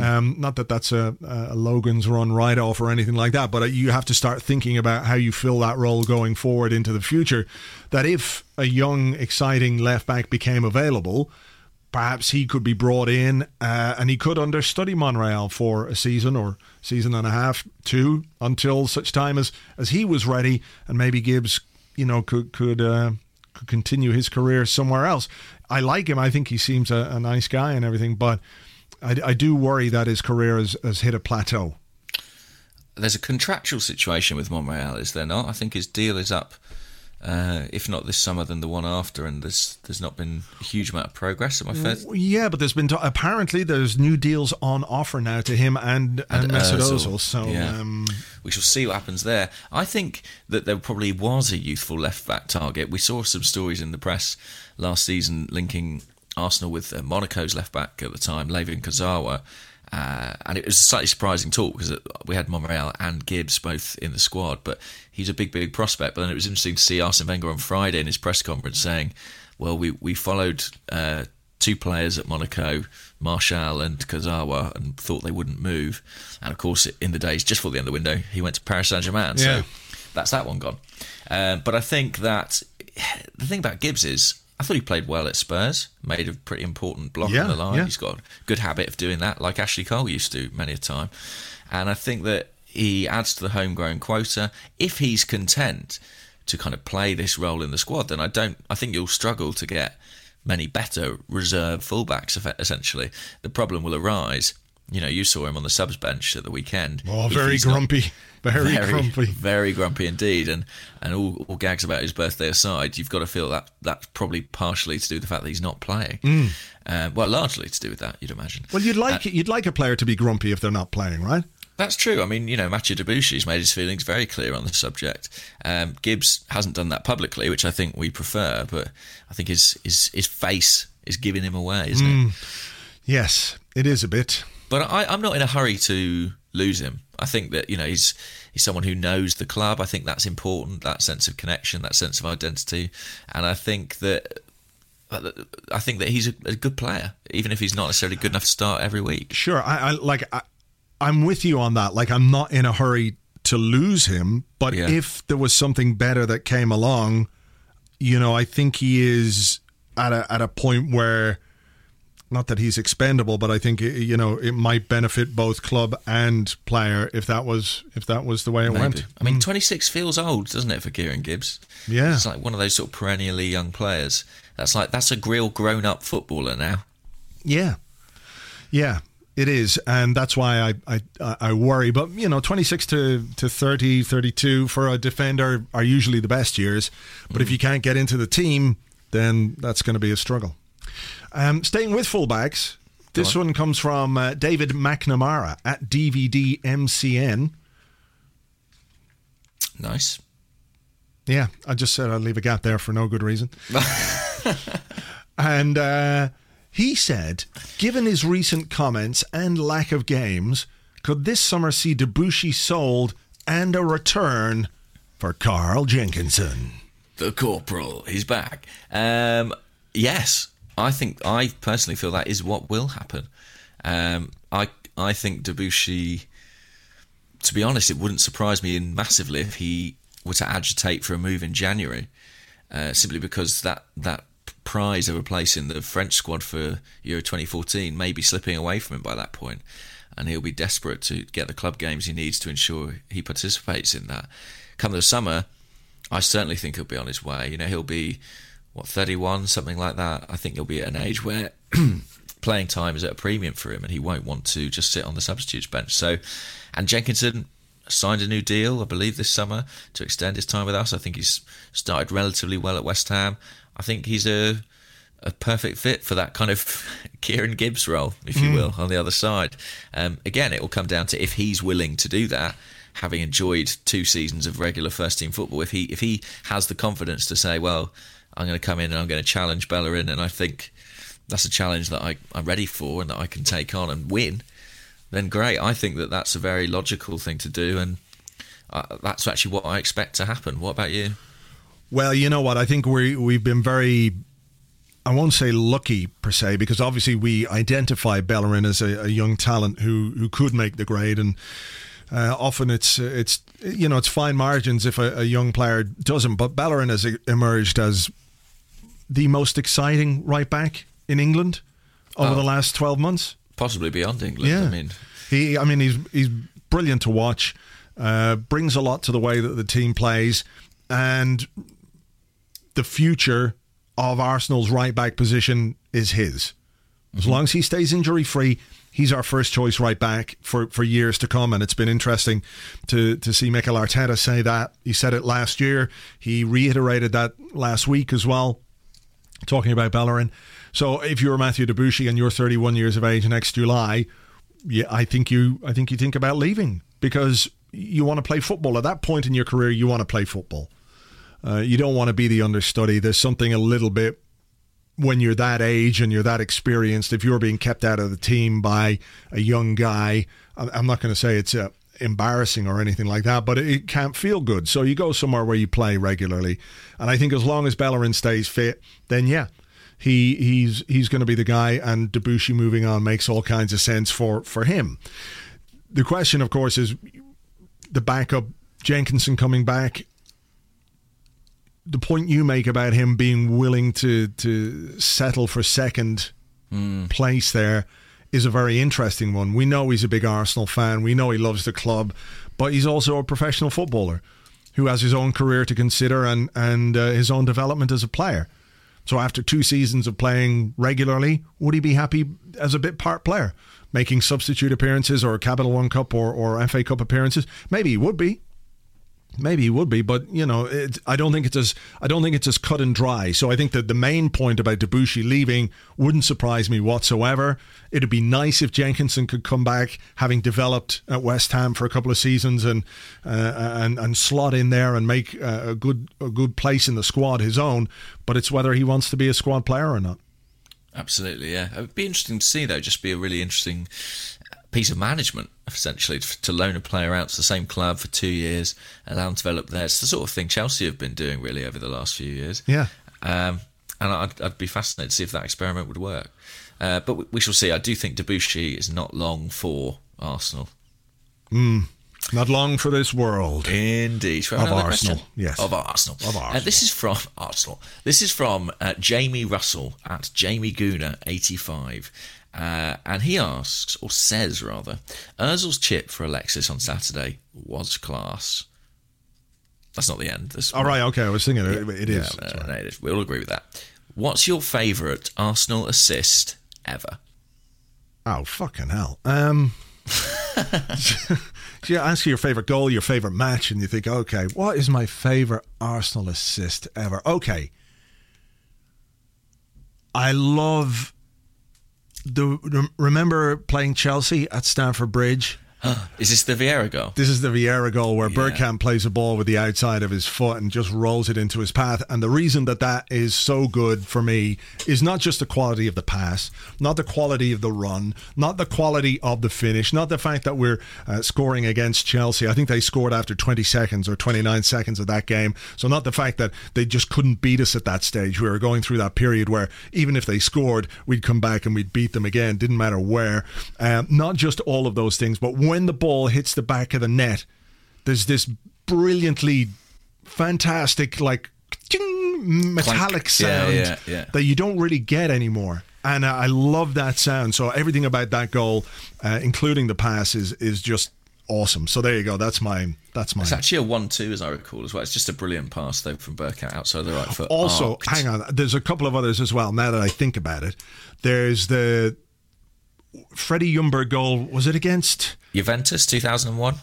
Um, not that that's a, a Logan's run right off or anything like that, but uh, you have to start thinking about how you fill that role going forward into the future. That if a young, exciting left back became available, perhaps he could be brought in uh, and he could understudy Monreal for a season or season and a half, two, until such time as, as he was ready, and maybe Gibbs, you know, could could uh, could continue his career somewhere else. I like him. I think he seems a, a nice guy and everything, but I, I do worry that his career has, has hit a plateau. There's a contractual situation with Monreal, is there not? I think his deal is up uh, if not this summer, then the one after, and there's there's not been a huge amount of progress. Am I fair? Yeah, but there's been t- apparently there's new deals on offer now to him and and, And Mesut Ozil, Ozil. So yeah. um, We shall see what happens there. I think that there probably was a youthful left back target. We saw some stories in the press last season linking Arsenal with uh, Monaco's left back at the time, Layvin Kurzawa. Uh, and it was a slightly surprising talk because we had Monreal and Gibbs both in the squad, but he's a big, big prospect. But then it was interesting to see Arsene Wenger on Friday in his press conference saying, "Well, we we followed uh, two players at Monaco, Martial and Kurzawa, and thought they wouldn't move. And of course, in the days just before the end of the window, he went to Paris Saint Germain. Yeah. So that's that one gone. Um, but I think that the thing about Gibbs is, I thought he played well at Spurs, made a pretty important block Yeah, on the line. yeah. He's got a good habit of doing that, like Ashley Cole used to many a time. And I think that he adds to the homegrown quota. If he's content to kind of play this role in the squad, then I don't. I think you'll struggle to get many better reserve fullbacks. Essentially, the problem will arise. You know, you saw him on the subs bench at the weekend. oh, very not- grumpy, very, grumpy. very grumpy indeed. And and all, all gags about his birthday aside, you've got to feel that that's probably partially to do with the fact that he's not playing. Mm. Uh, well, largely to do with that, you'd imagine. Well, you'd like you'd like a player to be grumpy if they're not playing, right? That's true. I mean, you know, Mathieu Debuchy's made his feelings very clear on the subject. Um, Gibbs hasn't done that publicly, which I think we prefer, but I think his his, his face is giving him away, isn't Mm. it? Yes, it is a bit. But I, I'm not in a hurry to lose him. I think that you know he's he's someone who knows the club. I think that's important. That sense of connection, that sense of identity, and I think that. I think that he's a, a good player, even if he's not necessarily good enough to start every week. Sure, I, I like. I, I'm with you on that. Like, I'm not in a hurry to lose him, but Yeah. if there was something better that came along, you know, I think he is at a at a point where, not that he's expendable, but I think you know it might benefit both club and player if that was if that was the way it Maybe. went. I mean, mm. 26 feels old, doesn't it, for Kieran Gibbs? Yeah. It's like one of those sort of perennially young players. That's like, that's a real grown up footballer now. Yeah, yeah, it is, and that's why I I, I worry. But you know, 26 to, to 30, 32 for a defender are usually the best years. But if you can't get into the team, then that's going to be a struggle. Um, staying with fullbacks, this one comes from uh, David McNamara at DVD MCN. Nice. Yeah, I just said I'd leave a gap there for no good reason. and uh, he said, given his recent comments and lack of games, could this summer see Debuchy sold and a return for Carl Jenkinson? The corporal, he's back. Um, yes, I think I personally feel that is what will happen. Um, I I think Debuchy. To be honest, it wouldn't surprise me in massively if he were to agitate for a move in January, uh, simply because that that prize of a place in the French squad for Euro 2014 may be slipping away from him by that point, and he'll be desperate to get the club games he needs to ensure he participates in that. Come the summer, I certainly think he'll be on his way. You know, he'll be what 31, something like that. I think he'll be at an age where playing time is at a premium for him, and he won't want to just sit on the substitutes bench. So, and Jenkinson signed a new deal, I believe, this summer to extend his time with us. I think he's started relatively well at West Ham. I think he's a a perfect fit for that kind of Kieran Gibbs role, if you will, on the other side. Um, again, it will come down to if he's willing to do that. Having enjoyed two seasons of regular first team football, if he if he has the confidence to say, "Well, I'm going to come in and I'm going to challenge Bellerin," and I think that's a challenge that I, I'm ready for and that I can take on and win, then great. I think that that's a very logical thing to do, and uh, that's actually what I expect to happen. What about you? Well, you know what? I think we we've been very I won't say lucky per se, because obviously we identify Bellerin as a, a young talent who who could make the grade, and uh, often it's it's you know it's fine margins if a, a young player doesn't. But Bellerin has emerged as the most exciting right back in England over Oh. the last twelve months. Possibly beyond England. Yeah, I mean, he. I mean, he's he's brilliant to watch. Uh, brings a lot to the way that the team plays, and the future of Arsenal's right back position is his. As mhm. long as he stays injury free, he's our first choice right back for, for years to come. And it's been interesting to, to see Mikel Arteta say that. He said it last year. He reiterated that last week as well, talking about Bellerin. So if you're Matthew Debuchy and you're 31 years of age next July, yeah, I think you I think you think about leaving because you want to play football. At that point in your career, you want to play football. Uh, you don't want to be the understudy. There's something a little bit when you're that age and you're that experienced. If you're being kept out of the team by a young guy, I'm not going to say it's uh, embarrassing or anything like that, but it can't feel good. So you go somewhere where you play regularly, and I think as long as Bellerin stays fit, then yeah, he he's he's going to be the guy, and Debuchy moving on makes all kinds of sense for for him. The question, of course, is the backup Jenkinson coming back. The point you make about him being willing to to settle for second mm. place there is a very interesting one. We know he's a big Arsenal fan. We know he loves the club, but he's also a professional footballer who has his own career to consider and and uh, his own development as a player. So after two seasons of playing regularly, would he be happy as a bit part player, making substitute appearances or Capital One Cup or, or FA Cup appearances? Maybe he would be. Maybe he would be, but you know, it, I don't think it's as I don't think it's as cut and dry. So I think that the main point about Debuchy leaving wouldn't surprise me whatsoever. It'd be nice if Jenkinson could come back, having developed at West Ham for a couple of seasons, and uh, and and slot in there and make a good a good place in the squad his own. But it's whether he wants to be a squad player or not. Absolutely, yeah. It would be interesting to see though. Just be a really interesting piece of management, essentially, to loan a player out to the same club for two years, allow them to develop there. It's the sort of thing Chelsea have been doing really over the last few years. Yeah. Um, and I'd, I'd, be fascinated to see if that experiment would work. Uh, but we, we, shall see. I do think Debuchy is not long for Arsenal. Mm, not long for this world. Indeed. Of Arsenal. Question? Yes. Of Arsenal. Of Arsenal. Uh, this is from Arsenal. This is from uh, Jamie Russell at Jamie Gooner 85. Uh, and he asks, or says rather, Ozil's chip for Alexis on Saturday was class. That's not the end. That's All right, okay. I was thinking it, it is. Yeah, no, no, it is. We'll agree with that. What's your favourite Arsenal assist ever? Oh, fucking hell. Um, you ask your favourite goal, your favourite match, and you think, okay, what is my favourite Arsenal assist ever? Okay. I love the remember playing Chelsea at Stamford Bridge Is this the Vieira goal? This is the Vieira goal where yeah. Bergkamp plays a ball with the outside of his foot and just rolls it into his path. And the reason that that is so good for me is not just the quality of the pass, not the quality of the run, not the quality of the finish, not the fact that we're uh, scoring against Chelsea. I think they scored after 20 seconds or 29 seconds of that game. So not the fact that they just couldn't beat us at that stage. We were going through that period where even if they scored, we'd come back and we'd beat them again. Didn't matter where. Um, not just all of those things, but when the ball hits the back of the net, there's this brilliantly fantastic, like metallic Clank. sound yeah, yeah, yeah. that you don't really get anymore. And I love that sound. So everything about that goal, uh, including the pass, is is just awesome. So there you go. That's my that's my. It's actually a one-two, as I recall, as well. It's just a brilliant pass though from Bergkamp outside the right foot. Also, Arced. hang on. There's a couple of others as well. Now that I think about it, there's the Freddie Ljungberg goal. Was it against Juventus, 2001?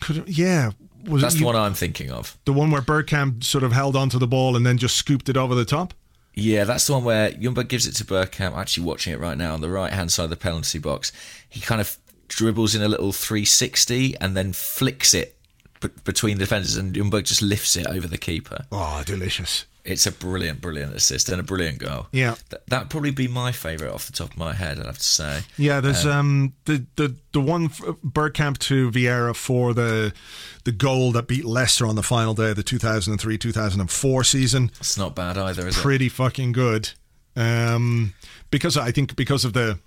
Could, yeah. Was That's it, the one I'm thinking of. The one where Bergkamp sort of held onto the ball and then just scooped it over the top? Yeah, that's the one where Ljungberg gives it to Bergkamp. Actually watching it right now on the right hand side of the penalty box. He kind of dribbles in a little 360 and then flicks it b- between the defenders, and Ljungberg just lifts it over the keeper. Oh, delicious. It's a brilliant, brilliant assist and a brilliant goal. Yeah, Th- that'd probably be my favourite off the top of my head. I'd have to say. Yeah, there's um, um the the the one Bergkamp to Vieira for the the goal that beat Leicester on the final day of the 2003 2004 season. It's not bad either, is Pretty it? Pretty fucking good. Um, because I think because of the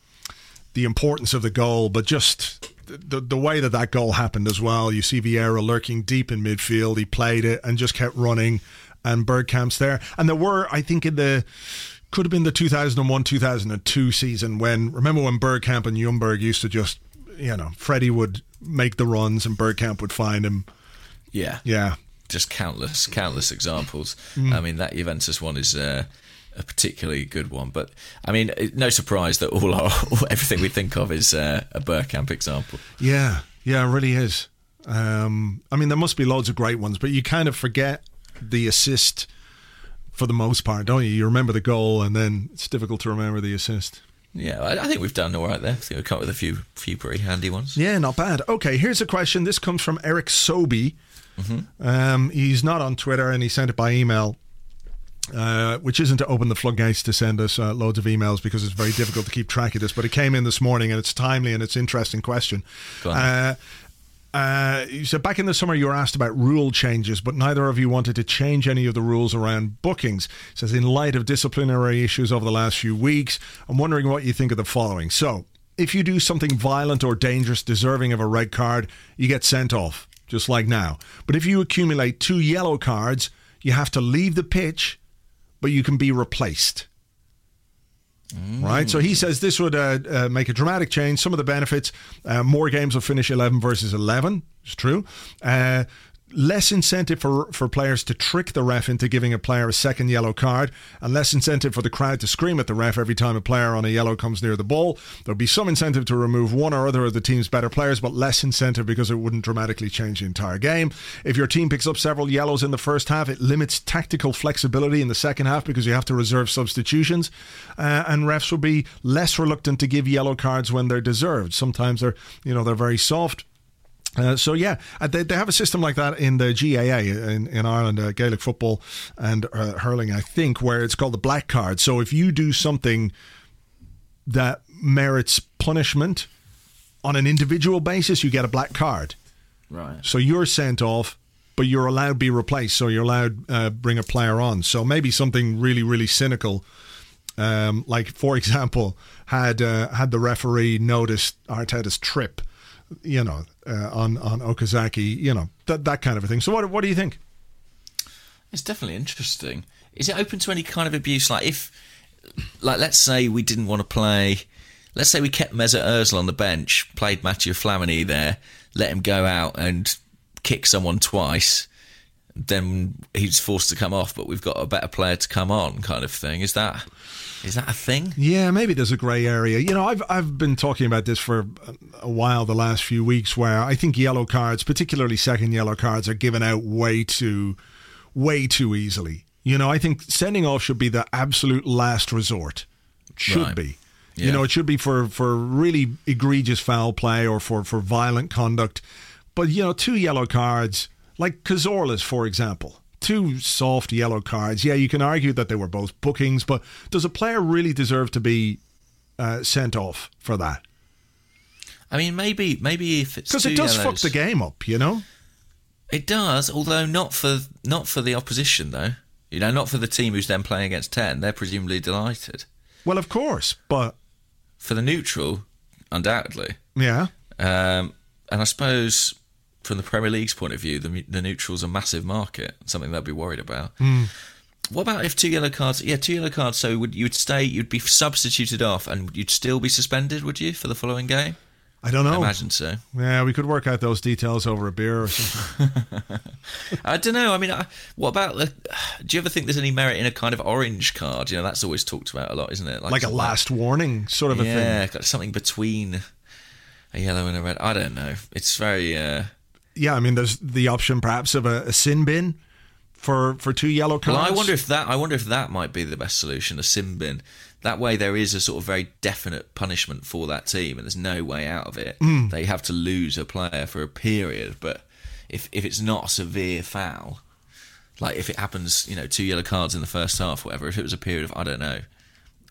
the importance of the goal, but just the the way that that goal happened as well. You see Vieira lurking deep in midfield. He played it and just kept running and Bergkamp's there. And there were, I think, in the could have been the 2001 2002 season when remember when Bergkamp and Ljungberg used to just you know Freddie would make the runs and Bergkamp would find him. Yeah, yeah, just countless, countless examples. Mm. I mean, that Juventus one is. Uh, a particularly good one. But I mean, no surprise that all our everything we think of is uh, a Bergkamp example. Yeah, yeah, it really is. Um, I mean, there must be loads of great ones, but you kind of forget the assist for the most part, don't you? You remember the goal, and then it's difficult to remember the assist. Yeah, I, I think we've done all right there. We've come up with a few, few pretty handy ones. Yeah, not bad. Okay, here's a question. This comes from Eric Sobey. Mm-hmm. Um, he's not on Twitter, and he sent it by email. Uh, which isn't to open the floodgates to send us uh, loads of emails because it's very difficult to keep track of this. But it came in this morning and it's timely and it's an interesting question. Uh, uh, said back in the summer you were asked about rule changes, but neither of you wanted to change any of the rules around bookings. It says in light of disciplinary issues over the last few weeks, I'm wondering what you think of the following. So, if you do something violent or dangerous, deserving of a red card, you get sent off, just like now. But if you accumulate two yellow cards, you have to leave the pitch but you can be replaced. Mm. Right, so he says this would uh, uh, make a dramatic change. Some of the benefits: uh, more games will finish eleven versus eleven. It's true. Less incentive for for players to trick the ref into giving a player a second yellow card, and less incentive for the crowd to scream at the ref every time a player on a yellow comes near the ball. There'll be some incentive to remove one or other of the team's better players, but less incentive because it wouldn't dramatically change the entire game. If your team picks up several yellows in the first half, it limits tactical flexibility in the second half because you have to reserve substitutions, uh, and refs will be less reluctant to give yellow cards when they're deserved. Sometimes they're you know they're very soft uh, so yeah, uh, they, they have a system like that in the GAA in, in Ireland, uh, Gaelic football and uh, hurling, I think, where it's called the black card. So if you do something that merits punishment on an individual basis, you get a black card. Right. So you're sent off, but you're allowed to be replaced. So you're allowed uh, bring a player on. So maybe something really, really cynical. Um, like, for example, had uh, had the referee noticed Arteta's trip you know, uh, on on Okazaki, you know, that that kind of a thing. So what what do you think? It's definitely interesting. Is it open to any kind of abuse? Like if, like, let's say we didn't want to play. Let's say we kept Mesut Ozil on the bench, played Mathieu Flamini there, let him go out and kick someone twice. Then he's forced to come off, but we've got a better player to come on, kind of thing. Is that is that a thing? Yeah, maybe there's a grey area. You know, I've I've been talking about this for a while the last few weeks, where I think yellow cards, particularly second yellow cards, are given out way too, way too easily. You know, I think sending off should be the absolute last resort. Should Right. be. Yeah. You know, it should be for for really egregious foul play or for for violent conduct. But you know, two yellow cards, like Cazorla's, for example. Two soft yellow cards. Yeah, you can argue that they were both bookings, but does a player really deserve to be uh, sent off for that? I mean, maybe maybe if it's Because it does fuck the game up, you know? It does, although not for not for the opposition though. You know, not for the team who's then playing against ten. They're presumably delighted. Well, of course, but For the neutral, undoubtedly. yeah. Um, and I suppose from the Premier League's point of view, the, the neutral's a massive market, something they'll be worried about. What about if two yellow cards? Yeah, two yellow cards. So would you would stay? You'd be substituted off, and you'd still be suspended, would you, for the following game? I don't know. I imagine so. Yeah, we could work out those details over a beer or something. I don't know. I mean, I, what about the? Do you ever think there's any merit in a kind of orange card? You know, that's always talked about a lot, isn't it? like a something- last warning sort of a yeah, thing. like something between a yellow and a red. I don't know. It's very. Uh, Yeah, I mean, there's the option perhaps of a, a sin bin for for two yellow cards. Well, I wonder if that I wonder if that might be the best solution, a sin bin. That way, there is a sort of very definite punishment for that team, and there's no way out of it. Hmm. They have to lose a player for a period, but if if it's not a severe foul, like if it happens, you know, two yellow cards in the first half, whatever. If it was a period of I don't know,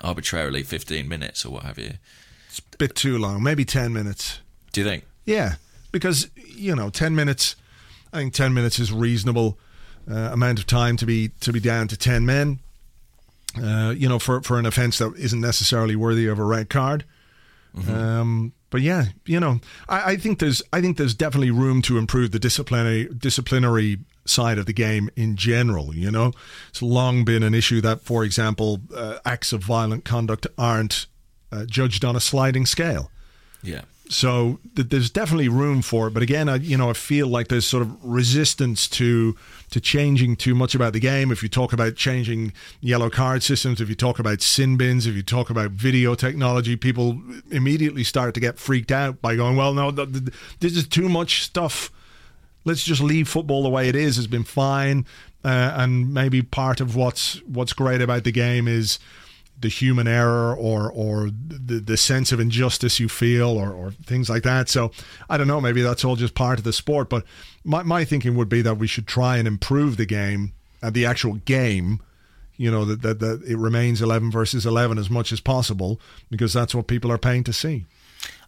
arbitrarily 15 minutes or what have you, it's a bit too long, maybe ten minutes. do you think? Yeah, because you know, ten minutes. I think ten minutes is a reasonable uh, amount of time to be to be down to ten men. Uh, you know, for for an offence that isn't necessarily worthy of a red card. Um, but yeah, you know, I, I think there's I think there's definitely room to improve the disciplinary disciplinary side of the game in general. You know, it's long been an issue that, for example, uh, acts of violent conduct aren't uh, judged on a sliding scale Yeah. So th- there's definitely room for it, but again, I, you know, I feel like there's sort of resistance to to changing too much about the game. If you talk about changing yellow card systems, if you talk about sin bins, if you talk about video technology, people immediately start to get freaked out by going, "Well, no, th- th- this is too much stuff. Let's just leave football the way it is. Has been fine." Uh, and maybe part of what's what's great about the game is the human error or or the, the sense of injustice you feel or, or things like that. So I don't know, maybe that's all just part of the sport. But my, my thinking would be that we should try and improve the game and the actual game. You know that, that that it remains eleven versus eleven as much as possible because that's what people are paying to see.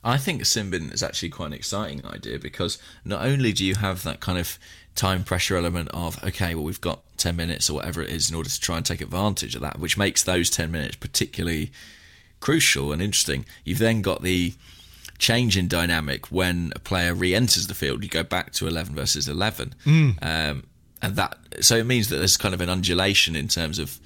I think sin bin is actually quite an exciting idea because not only do you have that kind of time pressure element of okay well we've got 10 minutes or whatever it is in order to try and take advantage of that which makes those 10 minutes particularly crucial and interesting. You've then got the change in dynamic when a player re-enters the field. You go back to 11 versus 11 mm. um, and that so it means that there's kind of an undulation in terms of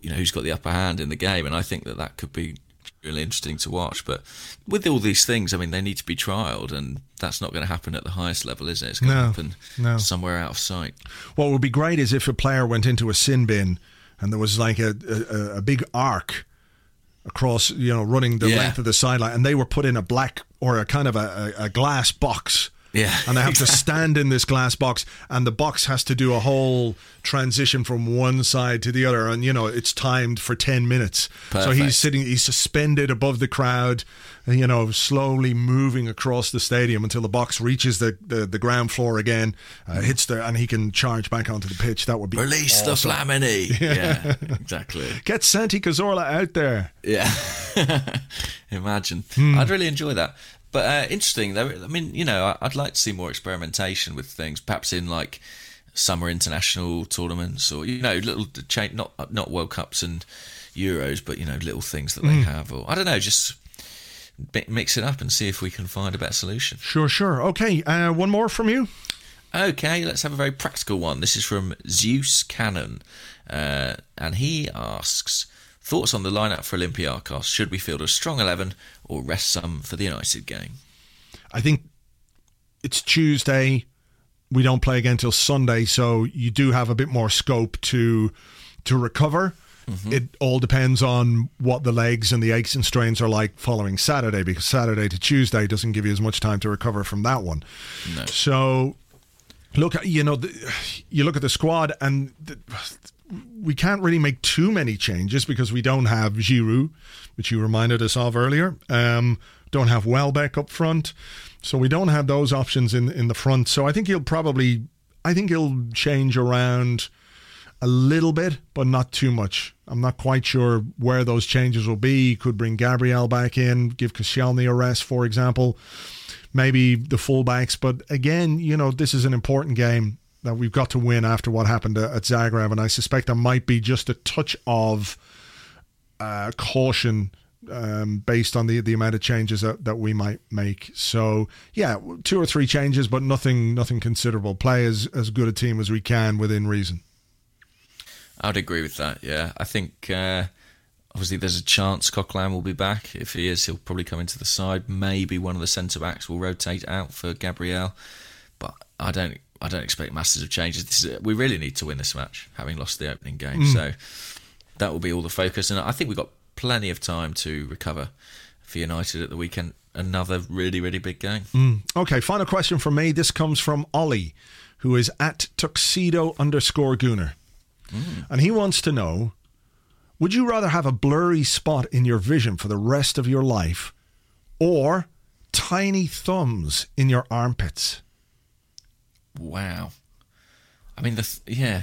you know who's got the upper hand in the game. And i think that that could be really interesting to watch. But with all these things, I mean, they need to be trialled, and that's not going to happen at the highest level, is it? It's going no, to happen no. somewhere out of sight. What would be great is if a player went into a sin bin and there was like a, a, a big arc across, you know, running the Yeah. length of the sideline, and they were put in a black or a kind of a, a glass box. Yeah, And they have to stand in this glass box, and the box has to do a whole transition from one side to the other. And, you know, it's timed for 10 minutes. Perfect. So he's sitting, he's suspended above the crowd, and, you know, slowly moving across the stadium until the box reaches the, the, the ground floor again, uh, hits there, and he can charge back onto the pitch. That would be Release awesome. the Flamini. Yeah, exactly. Get Santi Cazorla out there. Yeah. Imagine. Hmm. I'd really enjoy that. But uh, interesting, though. I mean, you know, I'd like to see more experimentation with things, perhaps in like summer international tournaments or you know, little change, not not World Cups and Euros, but you know, little things that they Hmm. have, or I don't know, just mix it up and see if we can find a better solution. Sure, sure. Okay, uh, one more from you. Okay, let's have a very practical one. This is from Zeus Cannon, uh, and he asks thoughts on the lineup for Olympiacos. Should we field a strong eleven or rest some for the United game? I think it's Tuesday. We don't play again till Sunday, so you do have a bit more scope to to recover. Mm-hmm. It all depends on what the legs and the aches and strains are like following Saturday, because Saturday to Tuesday doesn't give you as much time to recover from that one. No. So, look, you know, the, you look at the squad, and the, we can't really make too many changes because we don't have Giroud, which you reminded us of earlier. Um, don't have Welbeck up front, so we don't have those options in in the front. So I think he'll probably, I think he'll change around a little bit, but not too much. I'm not quite sure where those changes will be. He could bring Gabriel back in, give Koscielny a rest, for example. Maybe the fullbacks, but again, you know, this is an important game that we've got to win after what happened at Zagreb, and I suspect there might be just a touch of uh, caution um, based on the the amount of changes that, that we might make. So yeah, two or three changes, but nothing nothing considerable. Play as as good a team as we can within reason. I'd agree with that. Yeah, I think uh, obviously there's a chance Coquelin will be back. If he is, he'll probably come into the side. Maybe one of the centre backs will rotate out for Gabriel, but I don't. I don't expect massive changes. This is, we really need to win this match, having lost the opening game. Mm. So that will be all the focus, and I think we've got plenty of time to recover for United at the weekend. Another really, really big game. Mm. Okay, final question from me. This comes from Ollie, who is at tuxedo underscore gooner. Mm. And he wants to know Would you rather have a blurry spot in your vision for the rest of your life or tiny thumbs in your armpits? Wow. I mean, the th- yeah.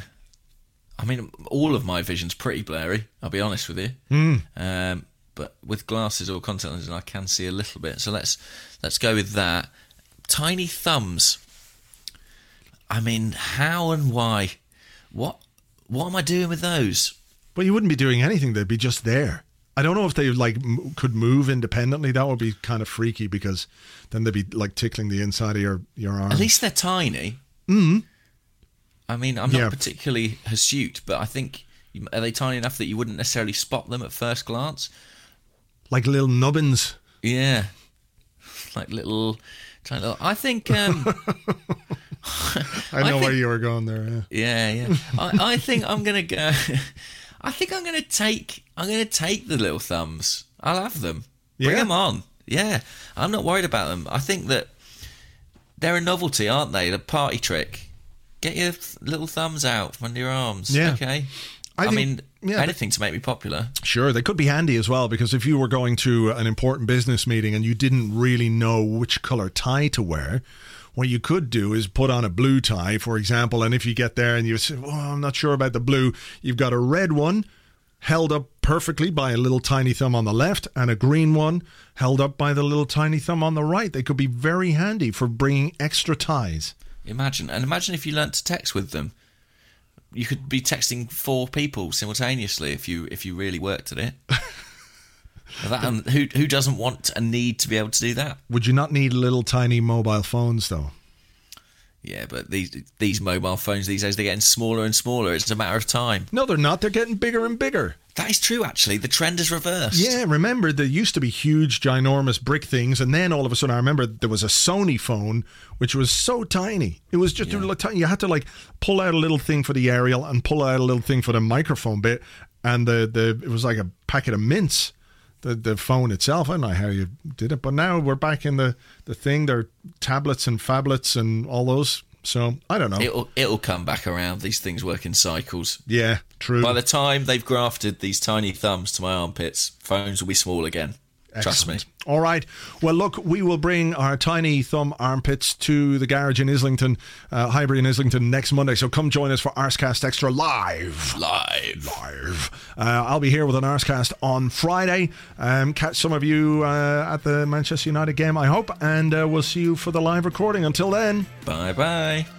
I mean, all of my vision's pretty blurry. I'll be honest with you. Um, but with glasses or contact lenses, I can see a little bit. So let's let's go with that. Tiny thumbs. I mean, how and why? What what am I doing with those? Well, you wouldn't be doing anything, they'd be just there. I don't know if they like m- could move independently. That would be kind of freaky because then they'd be like tickling the inside of your, your arm. At least they're tiny. Mm. I mean, I'm not Yeah. particularly hirsute, but I think are they tiny enough that you wouldn't necessarily spot them at first glance? like little nubbins. Yeah. like little, tiny little. I think. Um, I know think- where you were going there. Yeah. Yeah, yeah. I, I think I'm gonna go. I think I'm gonna take. I'm gonna take the little thumbs. I'll have them. Bring Yeah? them on. Yeah, I'm not worried about them. I think that they're a novelty, aren't they? The party trick. Get your th- little thumbs out from under your arms. Yeah. Okay. I I, think- mean, yeah, anything to make me popular. Sure, they could be handy as well because if you were going to an important business meeting and you didn't really know which color tie to wear, what you could do is put on a blue tie, for example, and if you get there and you say, "Oh, I'm not sure about the blue," you've got a red one held up perfectly by a little tiny thumb on the left and a green one held up by the little tiny thumb on the right. They could be very handy for bringing extra ties. Imagine and imagine if you learnt to text with them. You could be texting four people simultaneously if you if you really worked at it. that, and who who doesn't want and need to be able to do that? Would you not need little tiny mobile phones though? Yeah, but these these mobile phones these days they're getting smaller and smaller. It's a matter of time. No, they're not. They're getting bigger and bigger. That is true. Actually, the trend is reversed. Yeah, remember there used to be huge, ginormous brick things, and then all of a sudden, I remember there was a Sony phone which was so tiny. It was just a little tiny. You had to like pull out a little thing for the aerial and pull out a little thing for the microphone bit, and the the it was like a packet of mints. The the phone itself. I don't know how you did it, but now we're back in the the thing. There are tablets and phablets and all those. So I don't know. It'll it'll come back around. These things work in cycles. yeah, true. By the time they've grafted these tiny thumbs to my armpits, phones will be small again. Trust me. All right. Well, look, we will bring our tiny thumb armpits to the garage in Islington, uh, Highbury in Islington next Monday. So come join us for Arsecast Extra live. Live. Live. Uh, I'll be here with an Arsecast on Friday. Um, catch some of you uh, at the Manchester United game, I hope, and uh, we'll see you for the live recording. Until then. Bye bye.